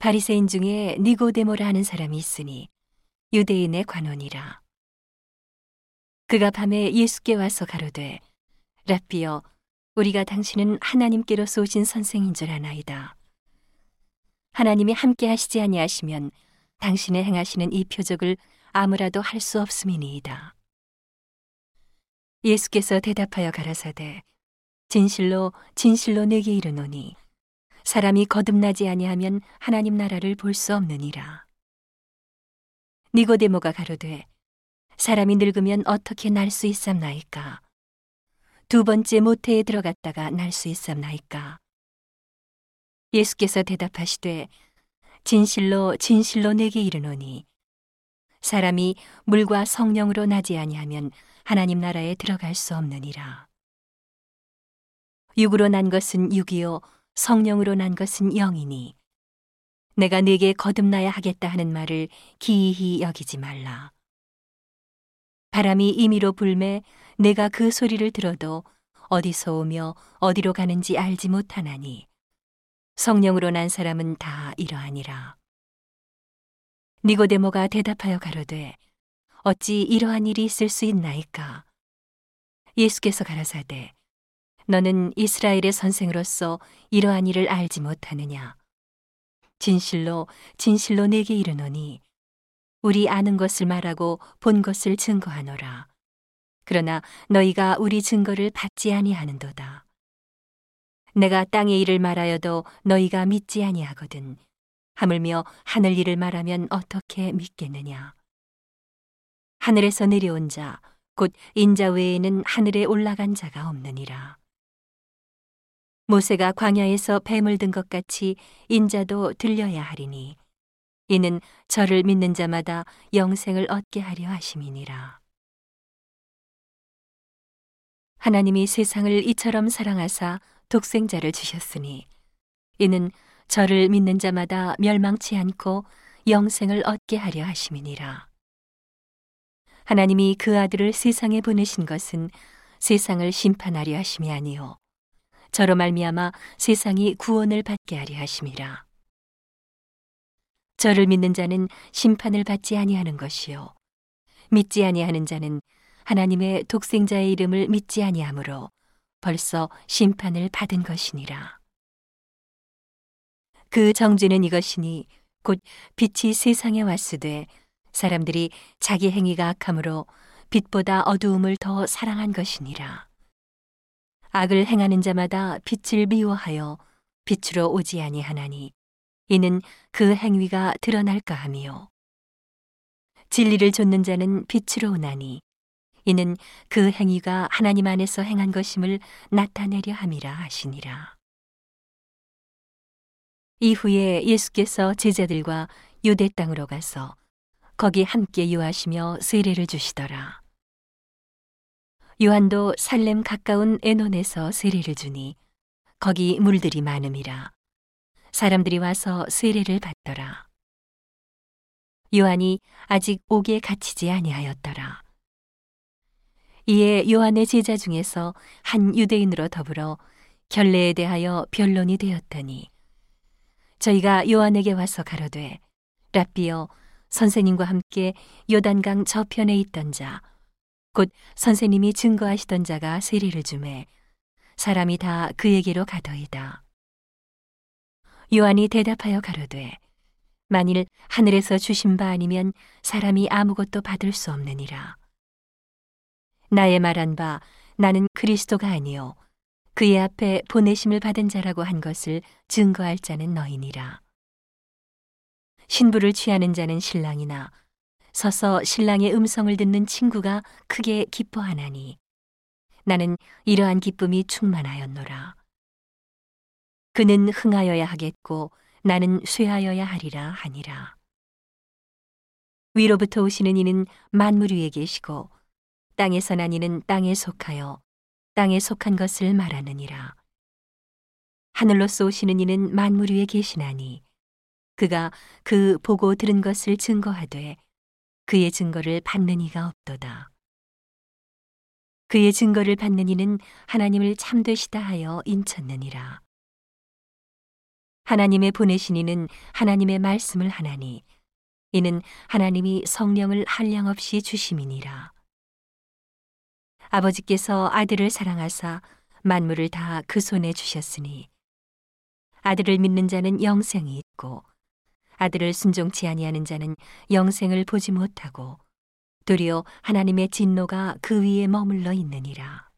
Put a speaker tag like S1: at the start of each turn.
S1: 바리새인 중에 니고데모라 하는 사람이 있으니 유대인의 관원이라. 그가 밤에 예수께 와서 가로되 라삐여 우리가 당신은 하나님께로서 오신 선생인 줄 아나이다. 하나님이 함께 하시지 아니하시면 당신의 행하시는 이 표적을 아무라도 할 수 없음이니이다. 예수께서 대답하여 가라사대 진실로 진실로 내게 이르노니 사람이 거듭나지 아니하면 하나님 나라를 볼 수 없느니라. 니고데모가 가로되 사람이 늙으면 어떻게 날 수 있삼나이까? 두 번째 모태에 들어갔다가 날 수 있삼나이까? 예수께서 대답하시되 진실로 진실로 내게 이르노니 사람이 물과 성령으로 나지 아니하면 하나님 나라에 들어갈 수 없느니라. 육으로 난 것은 육이요 성령으로 난 것은 영이니 내가 네게 거듭나야 하겠다 하는 말을 기이히 여기지 말라. 바람이 임의로 불매 내가 그 소리를 들어도 어디서 오며 어디로 가는지 알지 못하나니 성령으로 난 사람은 다 이러하니라. 니고데모가 대답하여 가로되 어찌 이러한 일이 있을 수 있나이까? 예수께서 가라사대 너는 이스라엘의 선생으로서 이러한 일을 알지 못하느냐? 진실로 진실로 내게 이르노니 우리 아는 것을 말하고 본 것을 증거하노라. 그러나 너희가 우리 증거를 받지 아니하는도다. 내가 땅의 일을 말하여도 너희가 믿지 아니하거든. 하물며 하늘 일을 말하면 어떻게 믿겠느냐? 하늘에서 내려온 자, 곧 인자 외에는 하늘에 올라간 자가 없느니라. 모세가 광야에서 뱀을 든 것 같이 인자도 들려야 하리니 이는 저를 믿는 자마다 영생을 얻게 하려 하심이니라. 하나님이 세상을 이처럼 사랑하사 독생자를 주셨으니 이는 저를 믿는 자마다 멸망치 않고 영생을 얻게 하려 하심이니라. 하나님이 그 아들을 세상에 보내신 것은 세상을 심판하려 하심이 아니요 저로 말미암아 세상이 구원을 받게 하려 하심이라. 저를 믿는 자는 심판을 받지 아니하는 것이요 믿지 아니하는 자는 하나님의 독생자의 이름을 믿지 아니하므로 벌써 심판을 받은 것이니라. 그 정죄는 이것이니 곧 빛이 세상에 왔으되 사람들이 자기 행위가 악함으로 빛보다 어두움을 더 사랑한 것이니라. 악을 행하는 자마다 빛을 미워하여 빛으로 오지 아니하나니 이는 그 행위가 드러날까 함이요 진리를 좇는 자는 빛으로 오나니 이는 그 행위가 하나님 안에서 행한 것임을 나타내려 함이라 하시니라 이후에 예수께서 제자들과 유대 땅으로 가서 거기 함께 유하시며 세례를 주시더라. 요한도 살렘 가까운 에논에서 세례를 주니 거기 물들이 많음이라 사람들이 와서 세례를 받더라. 요한이 아직 옥에 갇히지 아니하였더라. 이에 요한의 제자 중에서 한 유대인으로 더불어 결례에 대하여 변론이 되었더니 저희가 요한에게 와서 가로되 라비여 선생님과 함께 요단강 저편에 있던 자 곧 선생님이 증거하시던 자가 세례를 주매 사람이 다 그에게로 가더이다. 요한이 대답하여 가로되 만일 하늘에서 주신 바 아니면 사람이 아무것도 받을 수 없느니라. 나의 말한 바 나는 그리스도가 아니요 그의 앞에 보내심을 받은 자라고 한 것을 증거할 자는 너희니라. 신부를 취하는 자는 신랑이나 서서 신랑의 음성을 듣는 친구가 크게 기뻐하나니 나는 이러한 기쁨이 충만하였노라. 그는 흥하여야 하겠고 나는 쇠하여야 하리라 하니라. 위로부터 오시는 이는 만물 위에 계시고 땅에서 난 이는 땅에 속하여 땅에 속한 것을 말하느니라. 하늘로서 오시는 이는 만물 위에 계시나니 그가 그 보고 들은 것을 증거하되 그의 증거를 받는 이가 없도다. 그의 증거를 받는 이는 하나님을 참되시다 하여 인쳤느니라. 하나님의 보내신 이는 하나님의 말씀을 하나니 이는 하나님이 성령을 한량 없이 주심이니라. 아버지께서 아들을 사랑하사 만물을 다 그 손에 주셨으니 아들을 믿는 자는 영생이 있고 아들을 순종치 아니하는 자는 영생을 보지 못하고 도리어 하나님의 진노가 그 위에 머물러 있느니라.